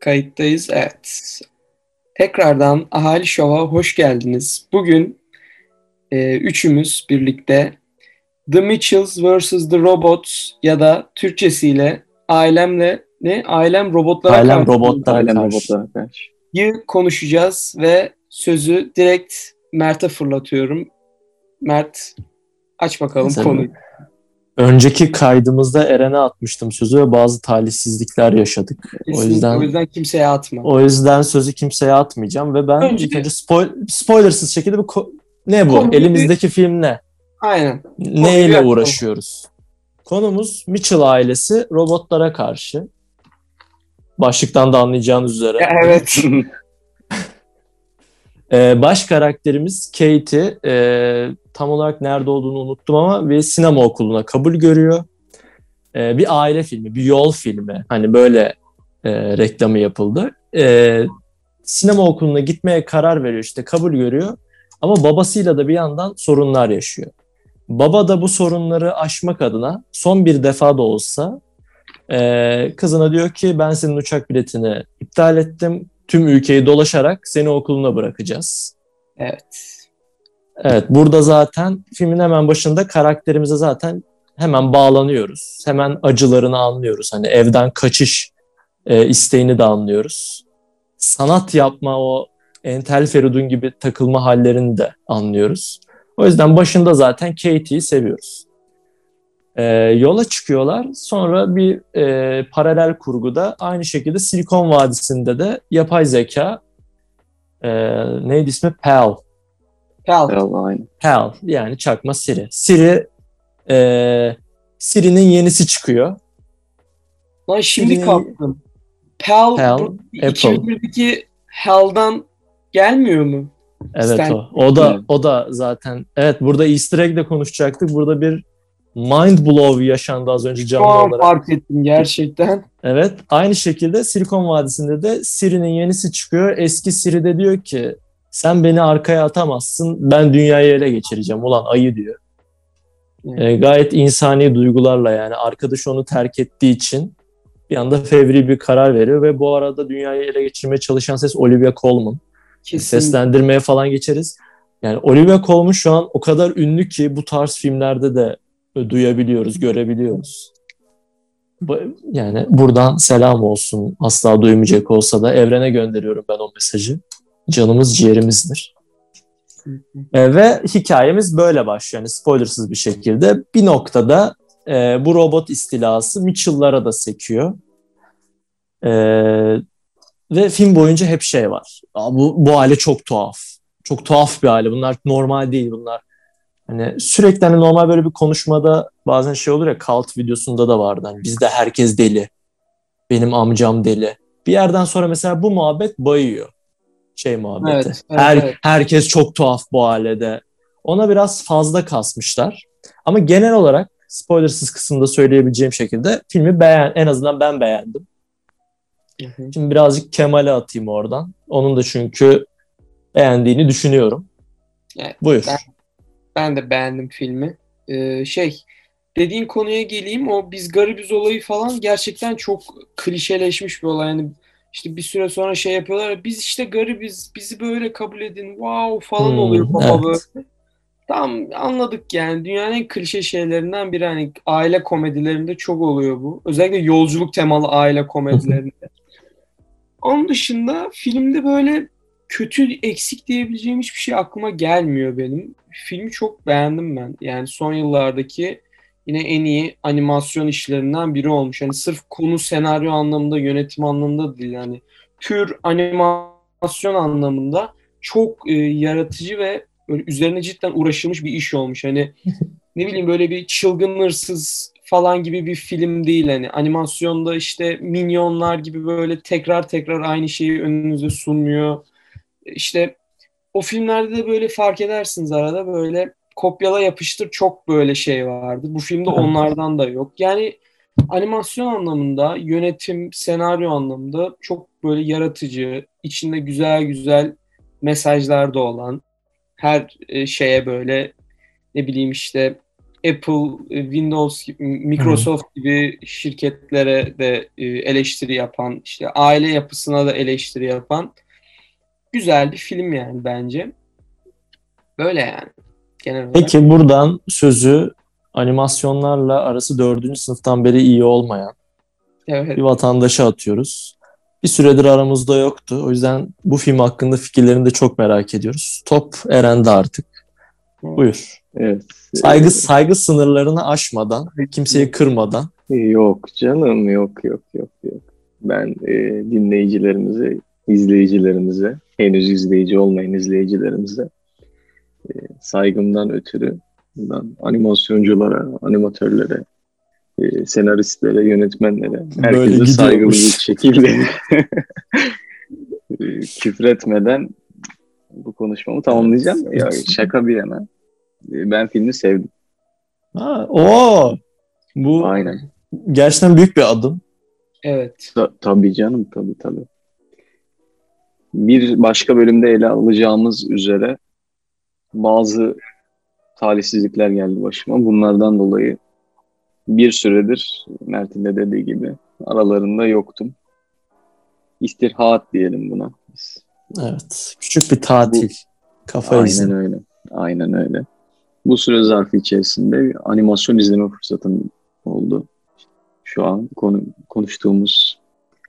Kayıttayız, evet. Tekrardan Ahali Show'a hoş geldiniz. Bugün e, üçümüz birlikte The Mitchells vs. The Robots ya da Türkçesiyle ailemle ne? Ailem robotlara Ailem karşı robotlara Ailem robotlara karşı. yı konuşacağız ve sözü direkt Mert'e fırlatıyorum. Mert aç bakalım Mesela- konuyu. Önceki kaydımızda Eren'e atmıştım sözü ve bazı talihsizlikler yaşadık. Kesinlikle, yüzden- o yüzden kimseye atma. O yüzden sözü kimseye atmayacağım ve ben Önce- önce spoil, spoilersız şekilde bir ko- ne bu? Bir- Elimizdeki film ne? Aynen. Neyle yapalım. uğraşıyoruz? Konumuz Mitchell ailesi robotlara karşı. Başlıktan da anlayacağınız üzere. Evet. Ee, baş karakterimiz Katie e, tam olarak nerede olduğunu unuttum ama bir sinema okuluna kabul görüyor. Ee, bir aile filmi, bir yol filmi. Hani böyle e, reklamı yapıldı. Ee, sinema okuluna gitmeye karar veriyor işte kabul görüyor. Ama babasıyla da bir yandan sorunlar yaşıyor. Baba da bu sorunları aşmak adına son bir defa da olsa e, kızına diyor ki ben senin uçak biletini iptal ettim. Tüm ülkeyi dolaşarak seni okuluna bırakacağız. evet. Evet burada zaten filmin hemen başında karakterimize zaten hemen bağlanıyoruz. Hemen acılarını anlıyoruz. Hani evden kaçış e, isteğini de anlıyoruz. Sanat yapma o entel feridun gibi takılma hallerini de anlıyoruz. O yüzden başında zaten Katie'yi seviyoruz. E, yola çıkıyorlar. Sonra bir e, paralel kurguda aynı şekilde Silikon Vadisi'nde de yapay zeka e, neydi ismi? Pal. Pal. Pal yani çakma Siri. Siri e, Siri'nin yenisi çıkıyor. Lan şimdi Siri- kaptım. Pal, Pal, Apple. 2001'deki Hell'dan gelmiyor mu? Evet Stan- o. O da o da zaten evet burada Easter egg de konuşacaktık. Burada bir mind blow yaşandı az önce Şu canlı an olarak. fark ettim gerçekten. Evet. Aynı şekilde Silikon Vadisi'nde de Siri'nin yenisi çıkıyor. Eski Siri de diyor ki sen beni arkaya atamazsın. Ben dünyayı ele geçireceğim. Ulan ayı diyor. Evet. E, gayet insani duygularla yani arkadaşı onu terk ettiği için bir anda fevri bir karar veriyor ve bu arada dünyayı ele geçirmeye çalışan ses Olivia Colman. Kesin. Seslendirmeye falan geçeriz. Yani Olivia Colman şu an o kadar ünlü ki bu tarz filmlerde de duyabiliyoruz, görebiliyoruz. Yani buradan selam olsun. Asla duymayacak olsa da evrene gönderiyorum ben o mesajı. Canımız ciğerimizdir. E, ve hikayemiz böyle başlıyor. Yani spoilersız bir şekilde. Bir noktada e, bu robot istilası Mitchell'lara da sekiyor. E, ve film boyunca hep şey var. Bu, bu aile çok tuhaf. Çok tuhaf bir aile. Bunlar normal değil bunlar. Hani sürekli hani normal böyle bir konuşmada bazen şey olur ya Cult videosunda da vardı. Hani bizde herkes deli. Benim amcam deli. Bir yerden sonra mesela bu muhabbet bayıyor. Şey muhabbeti. Evet, evet, Her, evet. Herkes çok tuhaf bu ailede. Ona biraz fazla kasmışlar. Ama genel olarak spoilersız kısımda söyleyebileceğim şekilde filmi beğen en azından ben beğendim. Hı hı. Şimdi birazcık Kemal'e atayım oradan. Onun da çünkü beğendiğini düşünüyorum. Evet, Buyur. ben- Ben de beğendim filmi. Ee, şey dediğin konuya geleyim. O biz garibiz olayı falan gerçekten çok klişeleşmiş bir olay. Yani işte bir süre sonra şey yapıyorlar. ya, Biz işte garibiz. Bizi böyle kabul edin. Wow falan Hmm, oluyor baba evet. böyle. Tamam anladık yani. Dünyanın en klişe şeylerinden biri. Hani aile komedilerinde çok oluyor bu. Özellikle yolculuk temalı aile komedilerinde. Onun dışında filmde böyle kötü eksik diyebileceğim hiçbir şey aklıma gelmiyor benim. Filmi çok beğendim ben. Yani son yıllardaki yine en iyi animasyon işlerinden biri olmuş. Hani sırf konu senaryo anlamında, yönetim anlamında değil yani. Pür animasyon anlamında çok e, yaratıcı ve böyle üzerine cidden uğraşılmış bir iş olmuş. Hani ne bileyim böyle bir çılgın hırsız falan gibi bir film değil hani animasyonda işte minyonlar gibi böyle tekrar tekrar aynı şeyi önünüze sunmuyor. İşte o filmlerde de böyle fark edersiniz arada böyle kopyala yapıştır çok böyle şey vardı. Bu filmde onlardan da yok. Yani animasyon anlamında, yönetim, senaryo anlamında çok böyle yaratıcı, içinde güzel güzel mesajlar da olan her e, şeye böyle ne bileyim işte Apple, e, Windows, Microsoft gibi şirketlere de e, eleştiri yapan, işte aile yapısına da eleştiri yapan güzel bir film yani bence. Böyle yani. Genel olarak. Peki buradan sözü animasyonlarla arası dördüncü sınıftan beri iyi olmayan Evet. bir vatandaşa atıyoruz. Bir süredir aramızda yoktu. O yüzden bu film hakkında fikirlerini de çok merak ediyoruz. Top Eren'de artık. Buyur. Evet. Saygı saygı sınırlarını aşmadan, kimseyi kırmadan. Yok canım yok yok yok yok. Ben e, dinleyicilerimize, izleyicilerimize, henüz izleyici olmayan izleyicilerimize e, saygımdan ötürü buradan animasyonculara, animatörlere, e, senaristlere, yönetmenlere, herkese saygılı bir şekilde e, küfretmeden bu konuşmamı tamamlayacağım. Ya, şaka bir yana. E, Ben filmi sevdim. Ha, oo, bu Aynen. gerçekten büyük bir adım. Evet. Ta- tabii canım tabii tabii. Bir başka bölümde ele alacağımız üzere bazı talihsizlikler geldi başıma. Bunlardan dolayı bir süredir Mert'in de dediği gibi aralarında yoktum. İstirhat diyelim buna. biz. Evet. Küçük bir tatil. Kafa Aynen izni. öyle. Aynen öyle. Bu süre zarfı içerisinde bir animasyon izleme fırsatım oldu. Şu an konu, konuştuğumuz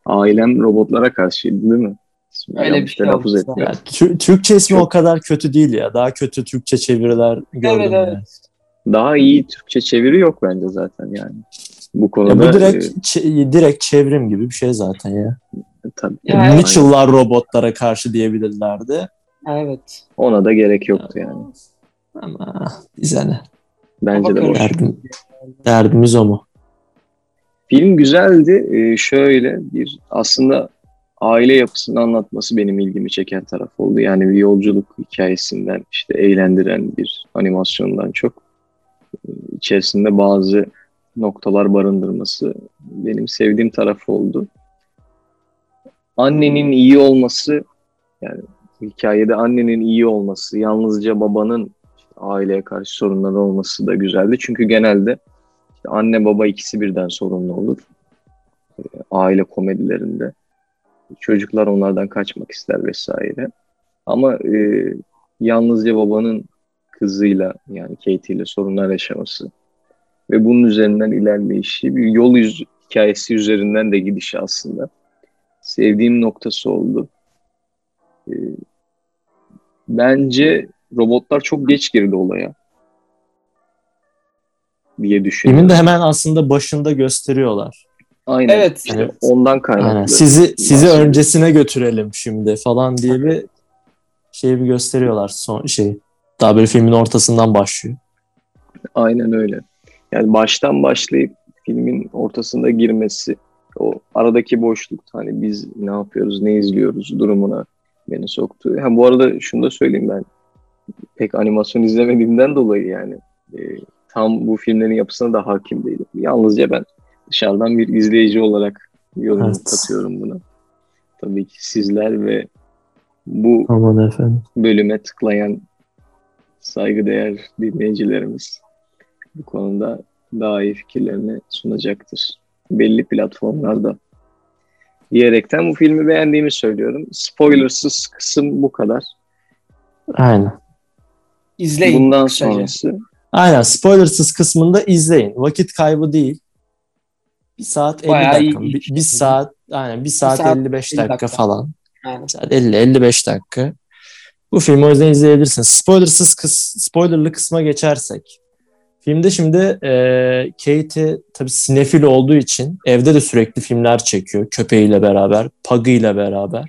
ailem robotlara karşıydı değil mi? Öyle bir şey telaffuz olmuş etmiyorum. Ya, Tü- Türkçe ismi Çok- o kadar kötü değil ya. Daha kötü Türkçe çeviriler gördüm. Evet, yani. evet. Daha iyi Türkçe çeviri yok bence zaten yani. Bu Ya konuda bu direkt çe- direkt çevrim gibi bir şey zaten ya. e, tabii. Ya, Aynen. Mitchell'lar robotlara karşı diyebilirlerdi. Evet. Ona da gerek yoktu yani. Ama bize ne? Bence de Ama boş. karışık. Derdim, derdimiz o mu? Film güzeldi. Ee, şöyle bir aslında aile yapısını anlatması benim ilgimi çeken taraf oldu. Yani bir yolculuk hikayesinden işte eğlendiren bir animasyondan çok e, içerisinde bazı noktalar barındırması benim sevdiğim tarafı oldu. Annenin iyi olması yani hikayede annenin iyi olması, yalnızca babanın işte aileye karşı sorunları olması da güzeldi. Çünkü genelde işte anne baba ikisi birden sorumlu olur. E, Aile komedilerinde. Çocuklar onlardan kaçmak ister vesaire. Ama e, yalnızca babanın kızıyla yani Katie ile sorunlar yaşaması ve bunun üzerinden ilerleyişi bir yol yüz hikayesi üzerinden de gidişi aslında sevdiğim noktası oldu. E, bence robotlar çok geç girdi olaya diye düşünüyorum. Filmin de hemen aslında başında gösteriyorlar. Aynen. Evet. Yani- ondan kaynaklı. Aynen. Sizi sizi bahsediyorum. öncesine götürelim şimdi falan diye bir şey bir gösteriyorlar son şey. Daha böyle filmin ortasından başlıyor. Aynen öyle. Yani baştan başlayıp filmin ortasında girmesi, o aradaki boşluk hani biz ne yapıyoruz, ne izliyoruz durumuna beni soktu. Ha, bu arada şunu da söyleyeyim ben pek animasyon izlemediğimden dolayı yani e, tam bu filmlerin yapısına da hakim değilim. Yalnızca ben dışarıdan bir izleyici olarak yorum Evet. katıyorum buna. Tabii ki sizler ve bu Aman efendim. bölüme tıklayan saygıdeğer dinleyicilerimiz bu konuda daha iyi fikirlerini sunacaktır. Belli platformlarda. Diyerekten bu filmi beğendiğimi söylüyorum. Spoilersız kısım bu kadar. Aynen. İzleyin. Bundan kısaca. sonrası Aynen. Spoilersız kısmında izleyin. Vakit kaybı değil. Bir saat 50 Bayağı dakika. iyi. Bir, bir saat aynen bir saat, saat 55 50 dakika, dakika. falan. Aynen. Bir saat 50 55 dakika. Bu filmi o yüzden izleyebilirsiniz. Spoilersız kıs, spoilerlı kısma geçersek. Filmde şimdi e, Katie tabii sinefil olduğu için evde de sürekli filmler çekiyor köpeğiyle beraber, pagıyla beraber.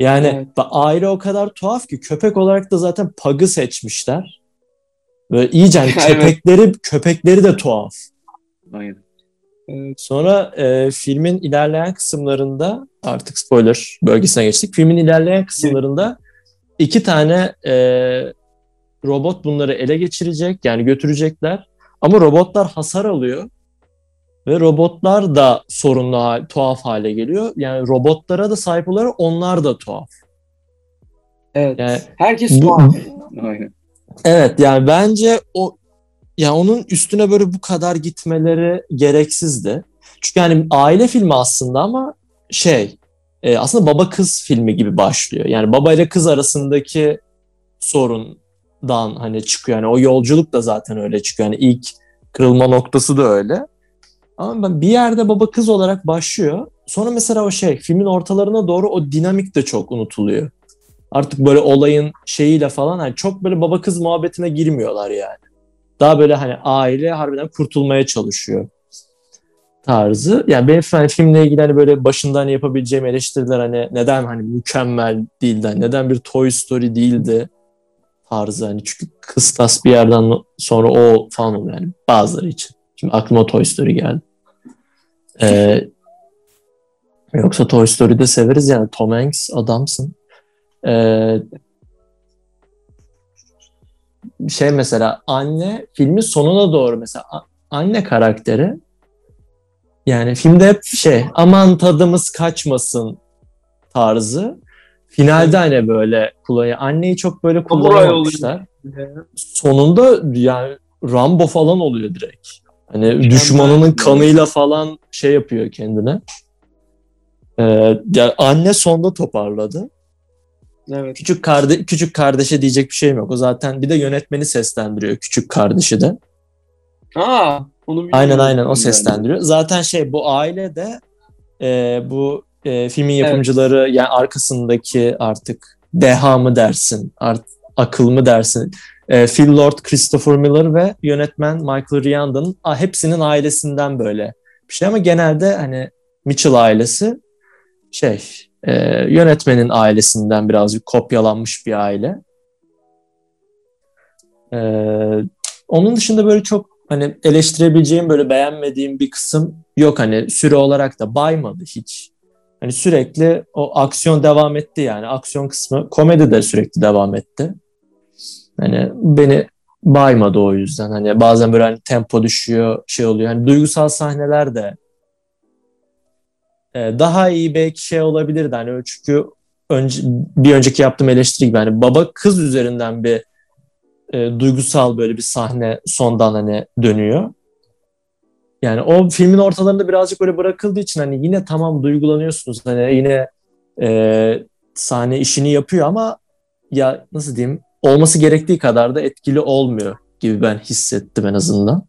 Yani Evet. aile o kadar tuhaf ki köpek olarak da zaten pagı seçmişler. Böyle iyice hani köpekleri köpekleri de tuhaf. aynen. Sonra e, filmin ilerleyen kısımlarında artık spoiler bölgesine geçtik. Filmin ilerleyen kısımlarında iki tane e, robot bunları ele geçirecek yani götürecekler. Ama robotlar hasar alıyor ve robotlar da sorunlu, hal- tuhaf hale geliyor. Yani robotlara da sahip olarak onlar da tuhaf. Evet. Yani Herkes tuhaf. Aynen. Evet yani bence o ya onun üstüne böyle bu kadar gitmeleri gereksizdi. Çünkü yani aile filmi aslında ama şey e, aslında baba kız filmi gibi başlıyor. Yani baba ile kız arasındaki sorundan hani çıkıyor. Yani o yolculuk da zaten öyle çıkıyor. Yani ilk kırılma noktası da öyle. Ama ben bir yerde baba kız olarak başlıyor. Sonra mesela o şey filmin ortalarına doğru o dinamik de çok unutuluyor. Artık böyle olayın şeyiyle falan hani çok böyle baba kız muhabbetine girmiyorlar yani. Daha böyle hani aile harbiden kurtulmaya çalışıyor tarzı. Yani benim hani filmle ilgili hani böyle başından hani yapabileceğim eleştiriler hani neden hani mükemmel değildi, hani neden bir Toy Story değildi tarzı hani çünkü kıstas bir yerden sonra o falan oluyor yani bazıları için. Şimdi aklıma Toy Story geldi. Ee, yoksa Toy Story'de severiz yani Tom Hanks adamsın. Ee, şey mesela anne filmin sonuna doğru mesela anne karakteri yani filmde hep şey aman tadımız kaçmasın tarzı. Finalde hani böyle kullanıyor. Anneyi çok böyle kullanmamışlar. Sonunda yani Rambo falan oluyor direkt. Hani düşmanının kanıyla falan şey yapıyor kendine. Ee, yani anne sonda toparladı. Evet. Küçük karde küçük kardeşe diyecek bir şeyim yok. O zaten bir de yönetmeni seslendiriyor küçük kardeşi de. Aa, onu aynen aynen o seslendiriyor. Yani. Zaten şey bu aile de e, bu e, filmin yapımcıları evet. yani arkasındaki artık deha mı dersin, art, akıl mı dersin? E, Phil Lord, Christopher Miller ve yönetmen Michael Riordan hepsinin ailesinden böyle bir şey ama genelde hani Mitchell ailesi şey e, yönetmenin ailesinden birazcık kopyalanmış bir aile. E, onun dışında böyle çok hani eleştirebileceğim böyle beğenmediğim bir kısım yok hani süre olarak da baymadı hiç. Hani sürekli o aksiyon devam etti yani aksiyon kısmı komedi de sürekli devam etti. Hani beni baymadı o yüzden. Hani bazen böyle hani tempo düşüyor, şey oluyor. Hani duygusal sahneler de daha iyi belki şey olabilirdi. Hani çünkü önce, bir önceki yaptığım eleştiri gibi hani baba kız üzerinden bir e, duygusal böyle bir sahne sondan hani dönüyor. Yani o filmin ortalarında birazcık böyle bırakıldığı için hani yine tamam duygulanıyorsunuz. Hani yine e, sahne işini yapıyor ama ya nasıl diyeyim olması gerektiği kadar da etkili olmuyor gibi ben hissettim en azından.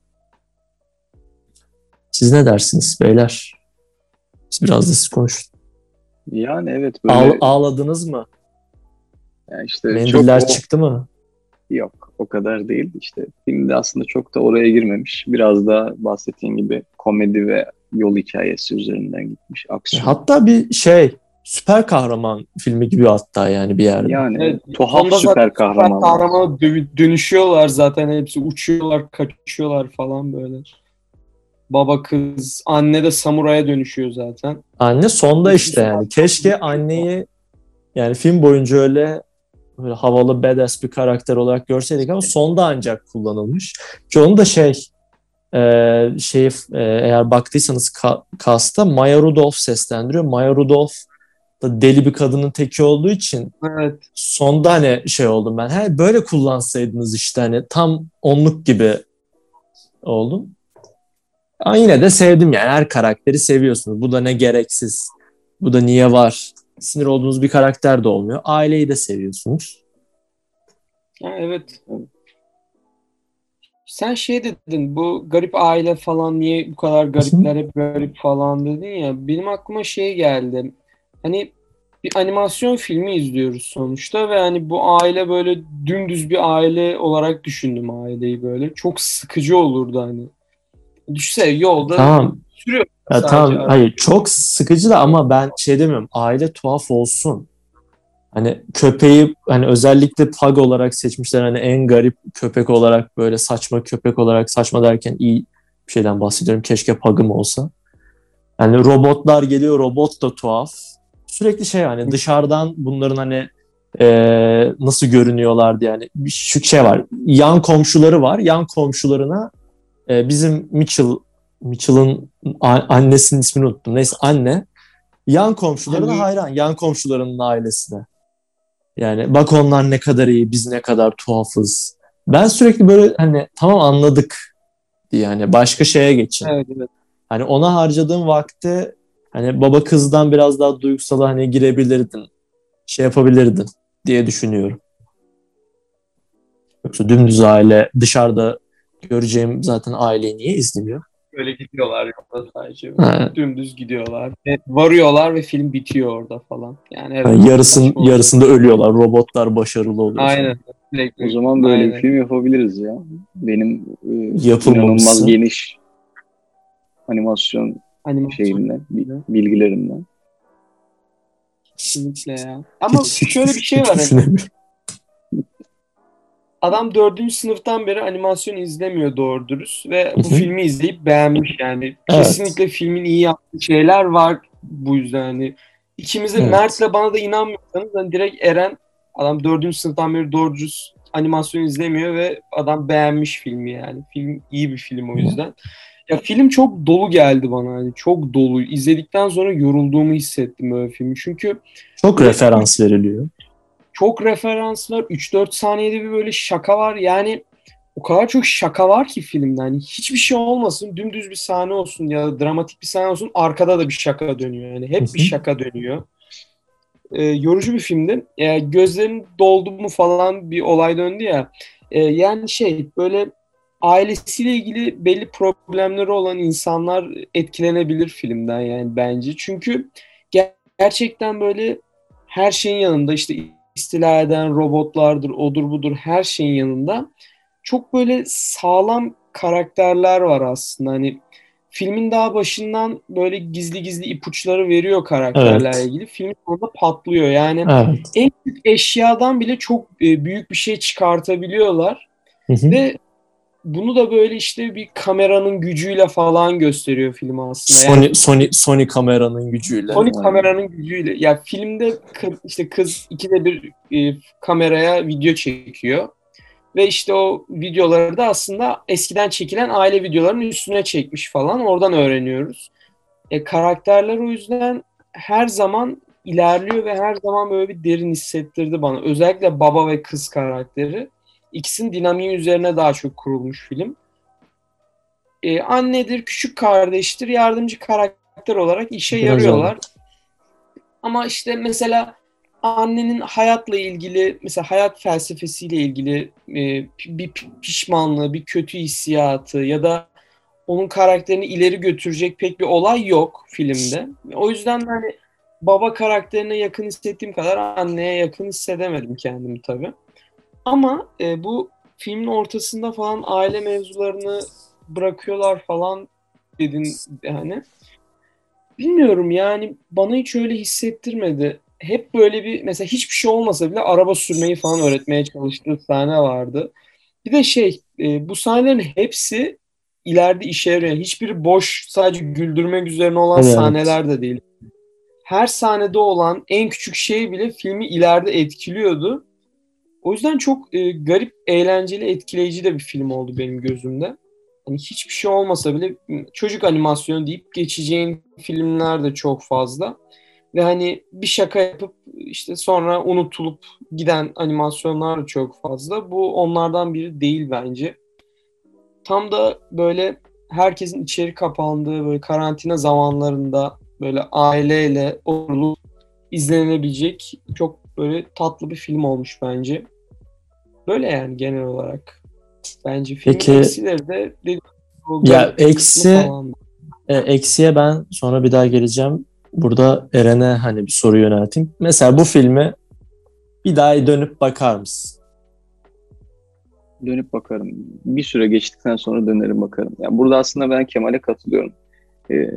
Siz ne dersiniz beyler? Biraz da siz konuşun. Yani evet böyle... Ağ, ağladınız mı? Yani işte Mendiller çok çıktı mı? Yok o kadar değil. İşte filmde aslında çok da oraya girmemiş. Biraz da bahsettiğin gibi komedi ve yol hikayesi üzerinden gitmiş. Aksiyon. Hatta bir şey süper kahraman filmi gibi hatta yani bir yerde. Yani evet, tuhaf süper kahraman. Süper kahramana dönüşüyorlar zaten hepsi uçuyorlar, kaçıyorlar falan böyle. Baba kız, anne de samuraya dönüşüyor zaten. Anne sonda işte yani. Keşke anneyi yani film boyunca öyle böyle havalı badass bir karakter olarak görseydik ama sonda ancak kullanılmış. Ki onu da şey e, şey e, eğer baktıysanız ka, kasta Maya Rudolph seslendiriyor. Maya Rudolph da deli bir kadının teki olduğu için evet. sonda hani şey oldum ben. He, böyle kullansaydınız işte hani tam onluk gibi oldum. Ama yine de sevdim yani her karakteri seviyorsunuz. Bu da ne gereksiz. Bu da niye var sinir olduğunuz bir karakter de olmuyor. Aileyi de seviyorsunuz. Ha, evet. Sen şey dedin bu garip aile falan niye bu kadar garipler hep garip falan dedin ya. Benim aklıma şey geldi. Hani bir animasyon filmi izliyoruz sonuçta ve hani bu aile böyle dümdüz bir aile olarak düşündüm aileyi böyle. Çok sıkıcı olurdu hani. Düşünsene yolda tamam. sürüyor ya tamam abi. hayır çok sıkıcı da ama ben şey demiyorum aile tuhaf olsun. Hani köpeği hani özellikle pug olarak seçmişler hani en garip köpek olarak böyle saçma köpek olarak saçma derken iyi bir şeyden bahsediyorum. Keşke pug'ım olsa. Yani robotlar geliyor robot da tuhaf. Sürekli şey hani dışarıdan bunların hani e, nasıl görünüyorlardı yani şu şey var. Yan komşuları var. Yan komşularına e, bizim Mitchell Mitchell'ın annesinin ismini unuttum. Neyse anne. Yan komşularına Anne. hayran. Yan komşularının ailesine. Yani bak onlar ne kadar iyi, biz ne kadar tuhafız Ben sürekli böyle hani tamam anladık diye hani başka şeye geçin. Evet, evet. Hani ona harcadığın vakti hani baba kızdan biraz daha duygusal hani girebilirdin. Şey yapabilirdin diye düşünüyorum. Yoksa dümdüz aile dışarıda göreceğim zaten aileyi niye izlemiyor? Böyle gidiyorlar yolda sadece. Ha. Dümdüz gidiyorlar. Ve varıyorlar ve film bitiyor orada falan. Yani evet. Yani yarısın, yarısında ölüyorlar. Robotlar başarılı oluyor. Aynen. Sürekli. O zaman böyle Aynen. bir film yapabiliriz ya. Benim e, inanılmaz geniş animasyon Animasyon şeyimden, bi- bilgilerimden. kesinlikle ya. Ama şöyle bir şey var. Hani, Düşünemiyorum. Adam dördüncü sınıftan beri animasyon izlemiyor doğru dürüst ve bu filmi izleyip beğenmiş yani. Evet. Kesinlikle filmin iyi yaptığı şeyler var bu yüzden hani. İkimize Evet. Mert'le bana da inanmıyorsanız hani direkt Eren adam dördüncü sınıftan beri doğru dürüst animasyon izlemiyor ve adam beğenmiş filmi yani. Film iyi bir film o yüzden. Ya film çok dolu geldi bana hani çok dolu. İzledikten sonra yorulduğumu hissettim böyle filmi. Çünkü Çok referans veriliyor. Çok referans var. 3-4 saniyede bir böyle şaka var. Yani o kadar çok şaka var ki filmde. Hani hiçbir şey olmasın. Dümdüz bir sahne olsun ya da dramatik bir sahne olsun. Arkada da bir şaka dönüyor. Yani hep bir şaka dönüyor. Ee, yorucu bir filmdi. Ee, gözlerin doldu mu falan bir olay döndü ya. Ee, yani şey böyle ailesiyle ilgili belli problemleri olan insanlar etkilenebilir filmden yani bence. Çünkü ger- gerçekten böyle her şeyin yanında işte istila eden robotlardır, odur budur her şeyin yanında çok böyle sağlam karakterler var aslında. Hani filmin daha başından böyle gizli gizli ipuçları veriyor karakterlerle Evet. ilgili. Film orada patlıyor. Yani Evet. en küçük eşyadan bile çok e, büyük bir şey çıkartabiliyorlar. Hı hı. Ve bunu da böyle işte bir kameranın gücüyle falan gösteriyor film aslında. Yani Sony, Sony, Sony kameranın gücüyle. Sony kameranın gücüyle. Ya filmde kız, işte kız ikide bir e, kameraya video çekiyor. Ve işte o videoları da aslında eskiden çekilen aile videolarının üstüne çekmiş falan. Oradan öğreniyoruz. E, karakterler o yüzden her zaman ilerliyor ve her zaman böyle bir derin hissettirdi bana. Özellikle baba ve kız karakteri. İkisinin dinamiği üzerine daha çok kurulmuş film. E, annedir, küçük kardeştir, yardımcı karakter olarak işe Biraz yarıyorlar. Ama işte mesela annenin hayatla ilgili, mesela hayat felsefesiyle ilgili e, bir pişmanlığı, bir kötü hissiyatı ya da onun karakterini ileri götürecek pek bir olay yok filmde. O yüzden de hani baba karakterine yakın hissettiğim kadar anneye yakın hissedemedim kendimi tabii. Ama e, bu filmin ortasında falan aile mevzularını bırakıyorlar falan dedin yani. Bilmiyorum yani bana hiç öyle hissettirmedi. Hep böyle bir mesela hiçbir şey olmasa bile araba sürmeyi falan öğretmeye çalıştığı sahne vardı. Bir de şey e, bu sahnelerin hepsi ileride işe yarıyor. Hiçbiri boş sadece güldürmek üzerine olan Evet. sahneler de değil. Her sahnede olan en küçük şey bile filmi ileride etkiliyordu. O yüzden çok e, garip, eğlenceli, etkileyici de bir film oldu benim gözümde. Hani hiçbir şey olmasa bile çocuk animasyonu deyip geçeceğin filmler de çok fazla. Ve hani bir şaka yapıp işte sonra unutulup giden animasyonlar da çok fazla. Bu onlardan biri değil bence. Tam da böyle herkesin içeri kapandığı böyle karantina zamanlarında böyle aileyle oturup izlenebilecek çok böyle tatlı bir film olmuş bence. Böyle yani genel olarak. Bence filmin Peki- eksileri de dediğim Ya eksi e, eksiye ben sonra bir daha geleceğim. Burada Eren'e hani bir soru yönelteyim. Mesela bu filmi bir daha dönüp bakar mısın? Dönüp bakarım. Bir süre geçtikten sonra dönerim bakarım. Ya burada aslında ben Kemal'e katılıyorum. Ee,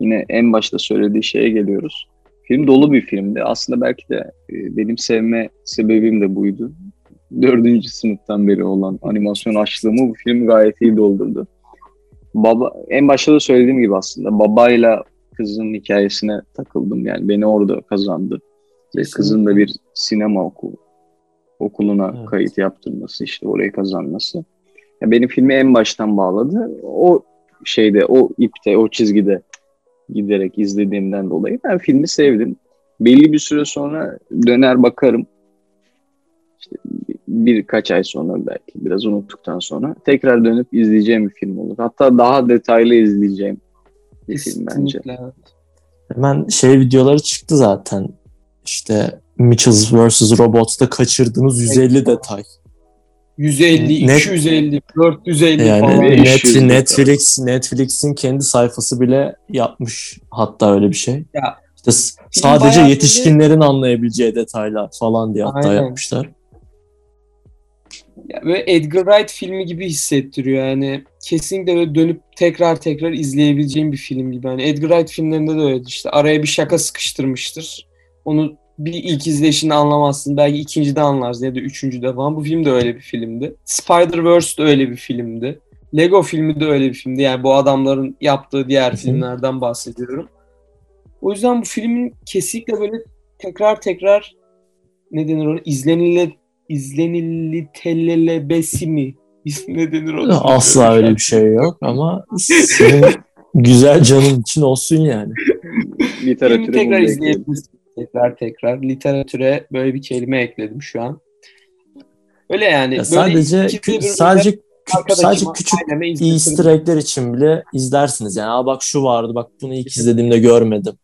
yine en başta söylediği şeye geliyoruz. Film dolu bir filmdi. Aslında belki de e, benim sevme sebebim de buydu. Dördüncü sınıftan beri olan animasyon açlığımı bu film gayet iyi doldurdu. Baba, en başta da söylediğim gibi aslında babayla kızın hikayesine takıldım. Yani beni orada kazandı. Ve kızın da bir sinema okulu okuluna Evet. kayıt yaptırması işte orayı kazanması. Ya benim filmi en baştan bağladı. O şeyde o ipte o çizgide giderek izlediğimden dolayı ben filmi sevdim. Belli bir süre sonra döner bakarım. İşte birkaç ay sonra belki biraz unuttuktan sonra tekrar dönüp izleyeceğim bir film olur. Hatta daha detaylı izleyeceğim bir film bence. Kesinlikle. evet. Hemen şey videoları çıktı zaten. İşte Mitchells vs. Robots'ta kaçırdığınız 150 detay. 150, Net- 250, 450 Yani falan. Net, 500 detay. Netflix Netflix'in kendi sayfası bile yapmış hatta öyle bir şey. Ya, İşte sadece yetişkinlerin anlayabileceği detaylar falan diye hatta Aynen. yapmışlar. Ya böyle Edgar Wright filmi gibi hissettiriyor yani. Kesinlikle böyle dönüp tekrar tekrar izleyebileceğim bir film gibi. Yani Edgar Wright filmlerinde de öyledir işte. Araya bir şaka sıkıştırmıştır. Onu bir ilk izleyişinde anlamazsın. Belki ikincide anlarsın ya da üçüncüde falan. Bu film de öyle bir filmdi. Spider-Verse de öyle bir filmdi. Lego filmi de öyle bir filmdi. Yani bu adamların yaptığı diğer filmlerden bahsediyorum. O yüzden bu filmin kesinlikle böyle tekrar tekrar ne denir ona izlenile izlenilitelebesi mi? ne denir ona? Asla öyle bir şey yok ama senin güzel canın için olsun yani. Literatüre tekrar izleyebilirsin. Tekrar tekrar. Literatüre böyle bir kelime ekledim şu an. Öyle yani. Ya böyle sadece kü- sadece kü- sadece küçük. Easter egg'ler için bile izlersiniz. Yani Aa bak şu vardı bak bunu ilk izlediğimde görmedim.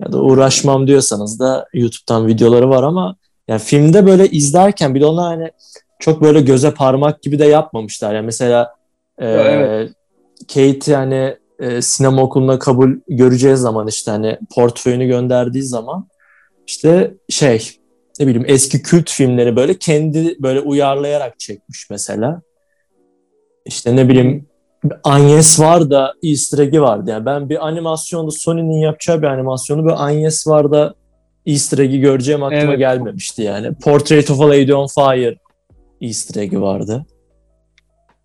Ya da uğraşmam diyorsanız da YouTube'dan videoları var ama yani filmde böyle izlerken bir de ona hani çok böyle göze parmak gibi de yapmamışlar. Yani mesela e, Ya, evet. Kate yani e, sinema okuluna kabul göreceği zaman işte hani portföyünü gönderdiği zaman işte şey ne bileyim eski kült filmleri böyle kendi böyle uyarlayarak çekmiş mesela. İşte ne bileyim Agnes var da Easter egg'i vardı. Yani ben bir animasyonda Sony'nin yapacağı bir animasyonu bir Agnes var da Easter egg'i göreceğim aklıma Evet. gelmemişti yani. Portrait of a Lady on Fire Easter egg'i vardı.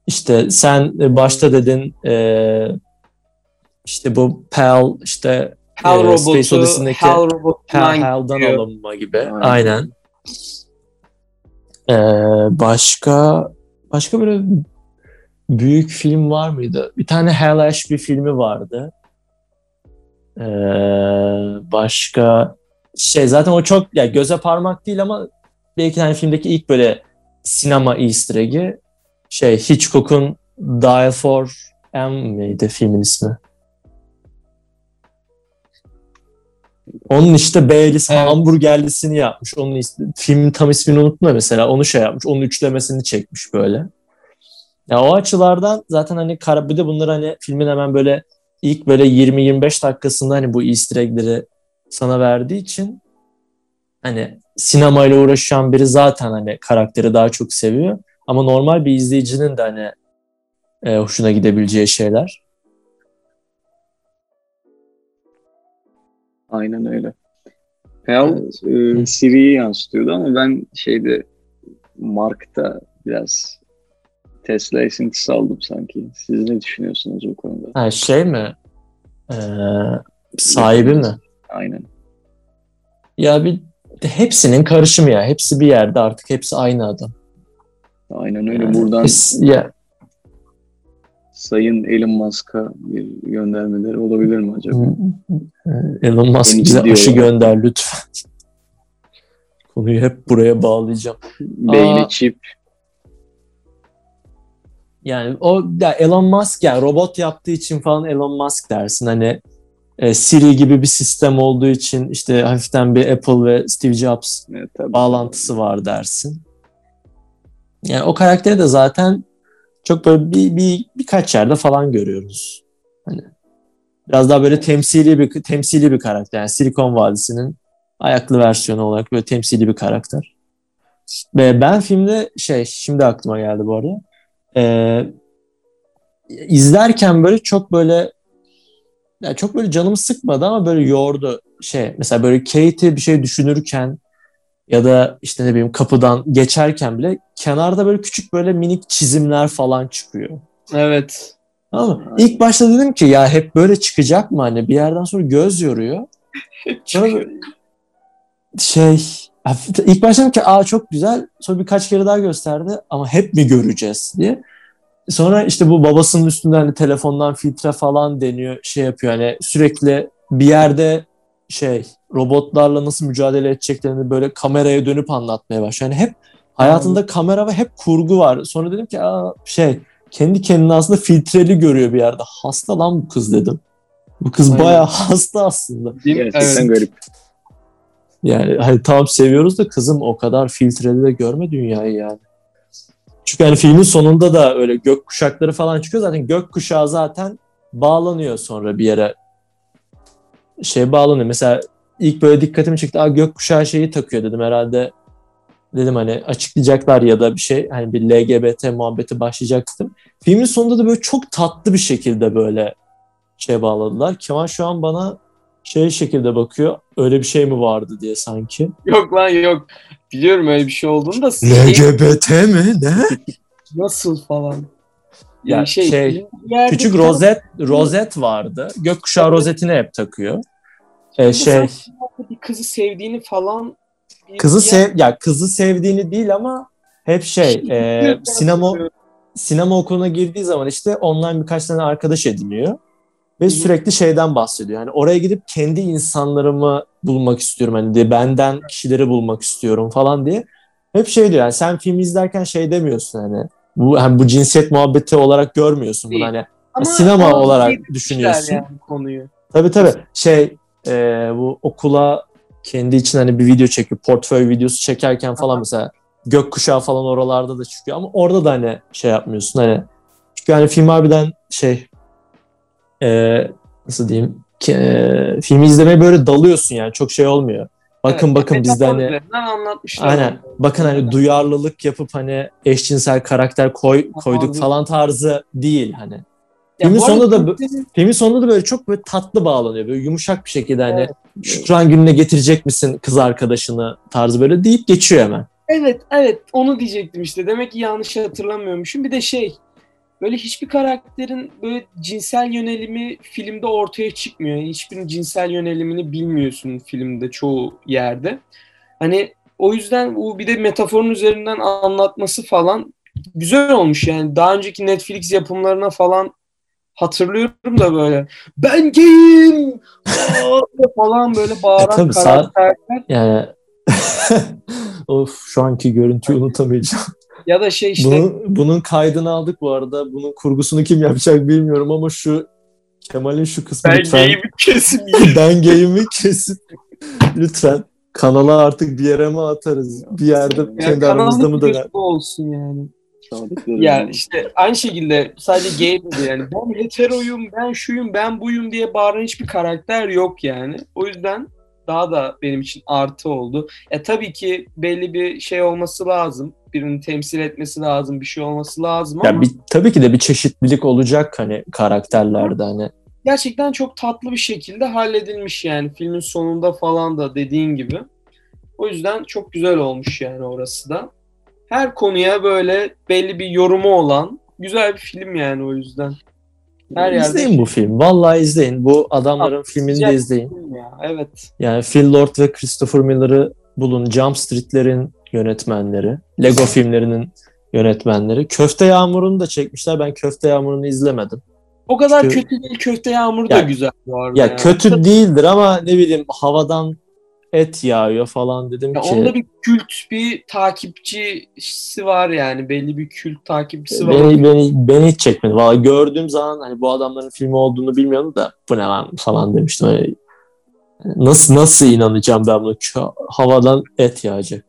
İşte sen e, başta dedin e, işte bu PAL işte Hell e, Robot'u, Space Odyssey'deki Robot'undan Hell, Hell'dan gidiyor. alınma gibi. Aynen. Aynen. Ee, başka başka böyle büyük film var mıydı? Bir tane Hell Ash bir filmi vardı. Ee, başka şey zaten o çok ya göze parmak değil ama belki hani filmdeki ilk böyle sinema easter egg'i şey Hitchcock'un Dial for M miydi filmin ismi? Onun işte Baileys Evet. hamburgerlisini yapmış. Onun is- filmin tam ismini unutma mesela. Onu şey yapmış. Onun üçlemesini çekmiş böyle. Ya o açılardan zaten hani bir de bunlar hani filmin hemen böyle ilk böyle 20-25 dakikasında hani bu easter egg'leri sana verdiği için hani sinemayla uğraşan biri zaten hani karakteri daha çok seviyor. Ama normal bir izleyicinin de hani e, hoşuna gidebileceği şeyler. Aynen öyle. Pal e, Hı. Siri'yi yansıtıyordu ama ben şeyde Mark'ta biraz Tesla esintisi aldım sanki. Siz ne düşünüyorsunuz bu konuda? Ha, şey mi? Ee, sahibi mi? Aynen. Ya bir hepsinin karışımı ya. Hepsi bir yerde artık hepsi aynı adam. Aynen öyle. Yani Buradan es- ya, Sayın Elon Musk'a bir göndermeleri olabilir mi acaba? Elon Musk bize aşı ya. gönder lütfen. Konuyu hep buraya bağlayacağım. Beyni çip. Yani o ya Elon Musk yani robot yaptığı için falan Elon Musk dersin. Hani e, Siri gibi bir sistem olduğu için işte hafiften bir Apple ve Steve Jobs Evet, tabii. bağlantısı var dersin. Yani o karakteri de zaten çok böyle bir, bir birkaç yerde falan görüyoruz. Hani biraz daha böyle temsili bir temsili bir karakter. Yani Silikon Vadisi'nin ayaklı versiyonu olarak böyle temsili bir karakter. Ve ben filmde şey şimdi aklıma geldi bu arada. Ee, izlerken böyle çok böyle yani çok böyle canımı sıkmadı ama böyle yordu. Şey mesela böyle Kate'i bir şey düşünürken ya da işte ne bileyim kapıdan geçerken bile kenarda böyle küçük böyle minik çizimler falan çıkıyor. Evet. Mı? İlk başta dedim ki ya hep böyle çıkacak mı hani bir yerden sonra göz yoruyor. Sonra böyle şey ilk başta dedim ki aa çok güzel sonra birkaç kere daha gösterdi ama hep mi göreceğiz diye. Sonra işte bu babasının üstünde hani telefondan filtre falan deniyor şey yapıyor hani sürekli bir yerde şey robotlarla nasıl mücadele edeceklerini böyle kameraya dönüp anlatmaya başlıyor. Yani hep Hayatında kamera ve hep kurgu var. Sonra dedim ki Aa, şey kendi kendine aslında filtreli görüyor bir yerde. Hasta lan bu kız dedim. Bu kız Aynen. bayağı hasta aslında. Değil mi? Gerçekten Evet. garip. Yani hani tamam seviyoruz da kızım o kadar filtreli de görme dünyayı yani. Çünkü hani filmin sonunda da öyle gök kuşakları falan çıkıyor. Zaten gök kuşağı zaten bağlanıyor sonra bir yere. Şey bağlanıyor. Mesela ilk böyle dikkatimi çekti. Aa gök kuşağı şeyi takıyor dedim herhalde. Dedim hani açıklayacaklar ya da bir şey hani bir LGBT muhabbeti başlayacak dedim. Filmin sonunda da böyle çok tatlı bir şekilde böyle şey bağladılar. Kemal şu an bana şey şekilde bakıyor. Öyle bir şey mi vardı diye sanki. Yok lan yok. Biliyorum öyle bir şey olduğunu da LGBT mi? Ne? nasıl falan. Ya Yani şey, yerde Küçük tane- rozet rozet vardı. Gökkuşağı rozetini hep takıyor. Ee, şey bir kızı sevdiğini falan kızı sev ya kızı sevdiğini değil ama hep şey e, yer- sinema sinema okuluna girdiği zaman işte online birkaç tane arkadaş ediniyor ve sürekli şeyden bahsediyor. Yani oraya gidip kendi insanlarımı bulmak istiyorum hani diye benden kişileri bulmak istiyorum falan diye. Hep şey diyor yani sen film izlerken şey demiyorsun hani bu hani bu cinsiyet muhabbeti olarak görmüyorsun bunu hani Ama- sinema ama olarak yedirmişler düşünüyorsun. Yani konuyu. Tabii tabii. Şey e, bu okula kendi için hani bir video çekiyor. Portföy videosu çekerken falan mesela gökkuşağı falan oralarda da çıkıyor. Ama orada da hani şey yapmıyorsun hani. Çünkü hani film harbiden şey e, nasıl diyeyim ki, e, filmi izlemeye böyle dalıyorsun yani. Çok şey olmuyor. Bakın Evet, bakın bizde hani. Aynen. Bakın hani duyarlılık yapıp hani eşcinsel karakter koy, koyduk falan tarzı değil hani. Ya Filmin sonunda da Filmin sonunda da böyle çok böyle tatlı bağlanıyor. Böyle yumuşak bir şekilde hani Evet. Şükran gününe getirecek misin kız arkadaşını tarzı böyle deyip geçiyor hemen. Evet evet onu diyecektim işte. Demek ki yanlış hatırlamıyormuşum. Bir de şey böyle hiçbir karakterin böyle cinsel yönelimi filmde ortaya çıkmıyor. Hiçbirinin cinsel yönelimini bilmiyorsun filmde çoğu yerde. Hani o yüzden bu bir de metaforun üzerinden anlatması falan güzel olmuş yani. Daha önceki Netflix yapımlarına falan hatırlıyorum da böyle ben gayim falan böyle bağıran E tabii, sağ- karakterler Yani of şu anki görüntüyü unutamayacağım. Ya da şey işte Bunun, bunun kaydını aldık bu arada. Bunun kurgusunu kim yapacak bilmiyorum ama şu Kemal'in şu kısmı ben lütfen gayimi kesim dengeyimi kesip lütfen kanala artık bir yere mi atarız? Bir yerde Yani kendi aramızda mı döner? olsun yani. Sadıklarım. Ya işte aynı şekilde sadece gay dedi yani. Ben heteroyum, ben şuyum, ben buyum diye bağıran hiçbir karakter yok yani. O yüzden daha da benim için artı oldu. E tabii ki belli bir şey olması lazım. Birini temsil etmesi lazım, bir şey olması lazım ama Ya bir, tabii ki de bir çeşitlilik olacak hani karakterlerde hani. gerçekten çok tatlı bir şekilde halledilmiş yani filmin sonunda falan da dediğin gibi. O yüzden çok güzel olmuş yani orası da. Her konuya böyle belli bir yorumu olan güzel bir film yani o yüzden. Her yerde izleyin bu film. Vallahi izleyin. Bu adamların filmini güzel de izleyin. film ya. Evet. Yani Phil Lord ve Christopher Miller'ı bulun. Jump Street'lerin yönetmenleri. Lego filmlerinin yönetmenleri. Köfte Yağmuru'nu da çekmişler. Ben Köfte Yağmuru'nu izlemedim. O kadar Çünkü- kötü değil. Köfte Yağmuru da Ya- güzel bu arada. Ya ya. kötü değildir ama ne bileyim havadan et yağıyor falan dedim Ya ki. onda bir kült bir takipçisi var yani. Belli bir kült takipçisi var. Beni, beni, beni hiç çekmedi. Vallahi gördüğüm zaman hani bu adamların filmi olduğunu bilmiyordum da bu ne lan falan demiştim. Hani nasıl nasıl inanacağım ben buna? Kö- Havadan et yağacak.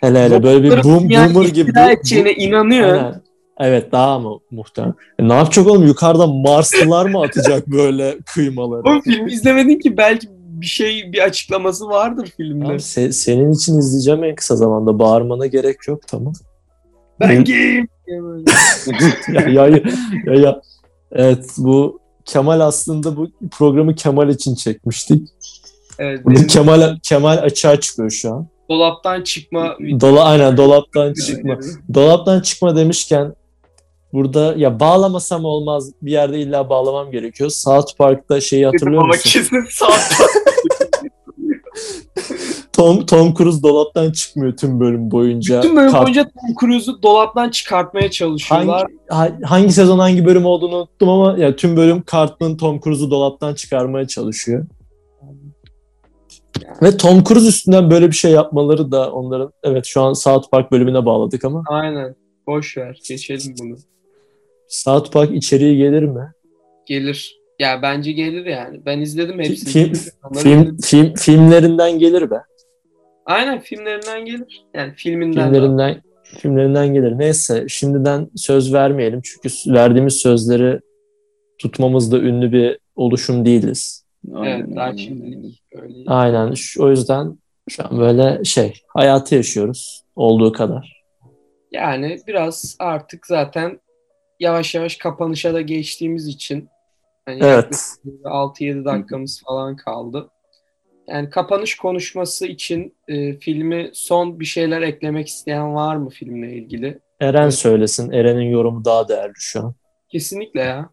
Hele hele böyle bir boom, boomer gibi. edeceğine inanıyor. Aynen. Evet daha mı muhtemelen. E, ne yapacak oğlum? Yukarıda Marslılar mı atacak böyle kıymaları? O filmi izlemedin ki belki bir şey bir açıklaması vardır filmde. Abi, se- senin için izleyeceğim en kısa zamanda. Bağırmana gerek yok tamam. ben gayim. ya, ya, ya, ya. Evet bu Kemal aslında bu programı Kemal için çekmiştik. Evet, Kemal Kemal açığa çıkıyor şu an. Dolaptan çıkma Dola aynen dolaptan çıkma. Dolaptan çıkma demişken burada ya bağlamasam olmaz bir yerde illa bağlamam gerekiyor. South Park'ta şeyi hatırlıyor musun? kesin saat Tom Tom Cruise dolaptan çıkmıyor tüm bölüm boyunca. Tüm bölüm Kart- boyunca Tom Cruise'u dolaptan çıkartmaya çalışıyorlar. hangi, ha- hangi sezon hangi bölüm olduğunu unuttum ama ya tüm bölüm Cartman Tom Cruise'u dolaptan çıkarmaya çalışıyor. Ve Tom Cruise üstünden böyle bir şey yapmaları da onların evet şu an South Park bölümüne bağladık ama Aynen. Boş ver. Geçelim bunu. South Park içeriği gelir mi? Gelir. Ya bence gelir yani. Ben izledim hepsini. Film, film, film filmlerinden gelir be. Aynen filmlerinden gelir. Yani filminden de. Filmlerinden filmlerinden gelir. Neyse şimdiden söz vermeyelim çünkü verdiğimiz sözleri tutmamızda ünlü bir oluşum değiliz. Evet daha aynen. şimdilik öyle. Aynen. Şu- O yüzden şu an böyle şey hayatı yaşıyoruz olduğu kadar. Yani biraz artık zaten yavaş yavaş kapanışa da geçtiğimiz için hani Evet. 6-7 dakikamız falan kaldı. Yani kapanış konuşması için e, filmi son bir şeyler eklemek isteyen var mı filmle ilgili? Eren Evet. söylesin. Eren'in yorumu daha değerli şu an. Kesinlikle ya.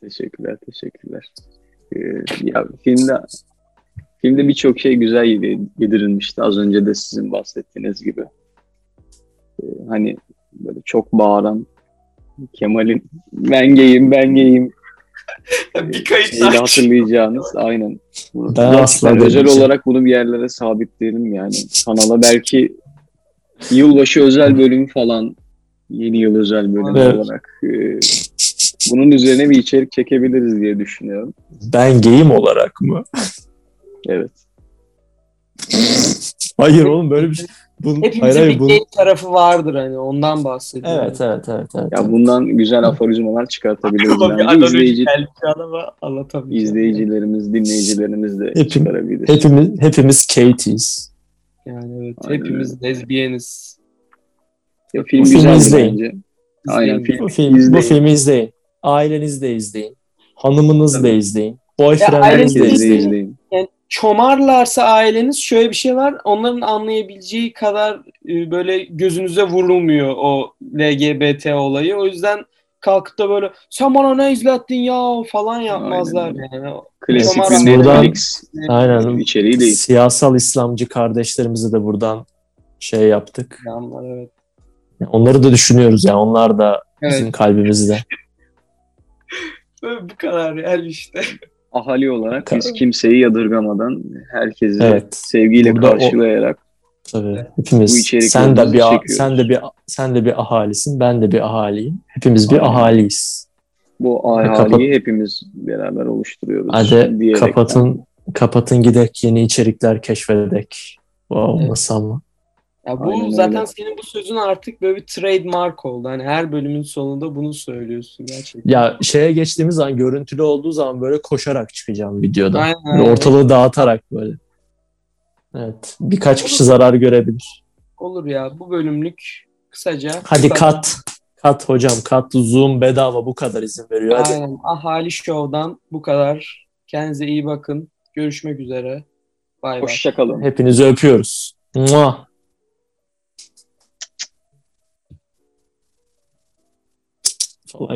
Teşekkürler, teşekkürler. Ee, ya filmde filmde birçok şey güzel yedi- yedirilmişti. Az önce de sizin bahsettiğiniz gibi. Ee, hani böyle çok bağıran Kemal'in ben geyim, ben geyim bir kayıt şeyi hatırlayacağınız. Aynen. Gerçekten asla özel olarak bunu bir yerlere sabitleyelim yani. Kanala belki yılbaşı özel bölümü falan yeni yıl özel bölümü Evet. olarak e, bunun üzerine bir içerik çekebiliriz diye düşünüyorum. Ben geyim olarak mı? Evet. Hayır oğlum böyle bir şey. Bunun, hayır Hepimizin hayır bir bunun, gay tarafı vardır hani ondan bahsediyorum. Evet evet evet. evet. Ya bundan güzel aforizmalar çıkartabiliriz analoji İzleyici, izleyicilerimiz, dinleyicilerimiz de Hepim- çıkarabilir. Hepimiz hepimiz Katie'yiz. Yani evet Aynen hepimiz lezbiyeniz. Ya, film Bu filmi izleyin. bence. Aynen film. Bu, film, bu İzleyin. filmi izleyin. Aileniz de izleyin. Hanımınız da Tabii. izleyin. Ya Boyfriendiniz aileniz de de Herkes de izleyin. izleyin. Yani çomarlarsa aileniz şöyle bir şey var. Onların anlayabileceği kadar e, böyle gözünüze vurulmuyor o LGBT olayı. O yüzden kalkıp da böyle sen bana ne izlettin ya falan yapmazlar Aynen yani. Klasik bir Buradan- Netflix Aynen. içeriği değil. Siyasal İslamcı kardeşlerimize de buradan şey yaptık. Yanlar, evet. Onları da düşünüyoruz yani. Onlar da bizim Evet. kalbimizde. Böyle bu kadar yani işte. Ahali olarak biz Tabii. kimseyi yadırgamadan herkesi Evet. sevgiyle Burada o- karşılayarak Tabii. Evet. Hepimiz sen de bir çekiyoruz. sen de bir sen de bir ahalisin, ben de bir ahaliyim. Hepimiz bir Aynen. ahaliyiz. bu Kapat- ahaliyi hepimiz beraber oluşturuyoruz. Hadi kapatın kapatın gidek yeni içerikler keşfedek. Wow, Evet. nasıl ama? Ya bu Aynen zaten öyle. senin bu sözün artık böyle bir trademark oldu. Hani her bölümün sonunda bunu söylüyorsun gerçekten. Ya şeye geçtiğimiz zaman görüntülü olduğu zaman böyle koşarak çıkacağım videoda. Aynen. Böyle ortalığı dağıtarak böyle. Evet. Birkaç kişi zarar görebilir. Olur ya bu bölümlük kısaca. Hadi kadar. kat. Kat hocam kat. Zoom bedava bu kadar izin veriyor. Hadi. Aynen. Ahali Show'dan bu kadar. Kendinize iyi bakın. Görüşmek üzere. Bay bay. Hoşçakalın. Hepinizi öpüyoruz. Mua.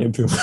Yapıyorum.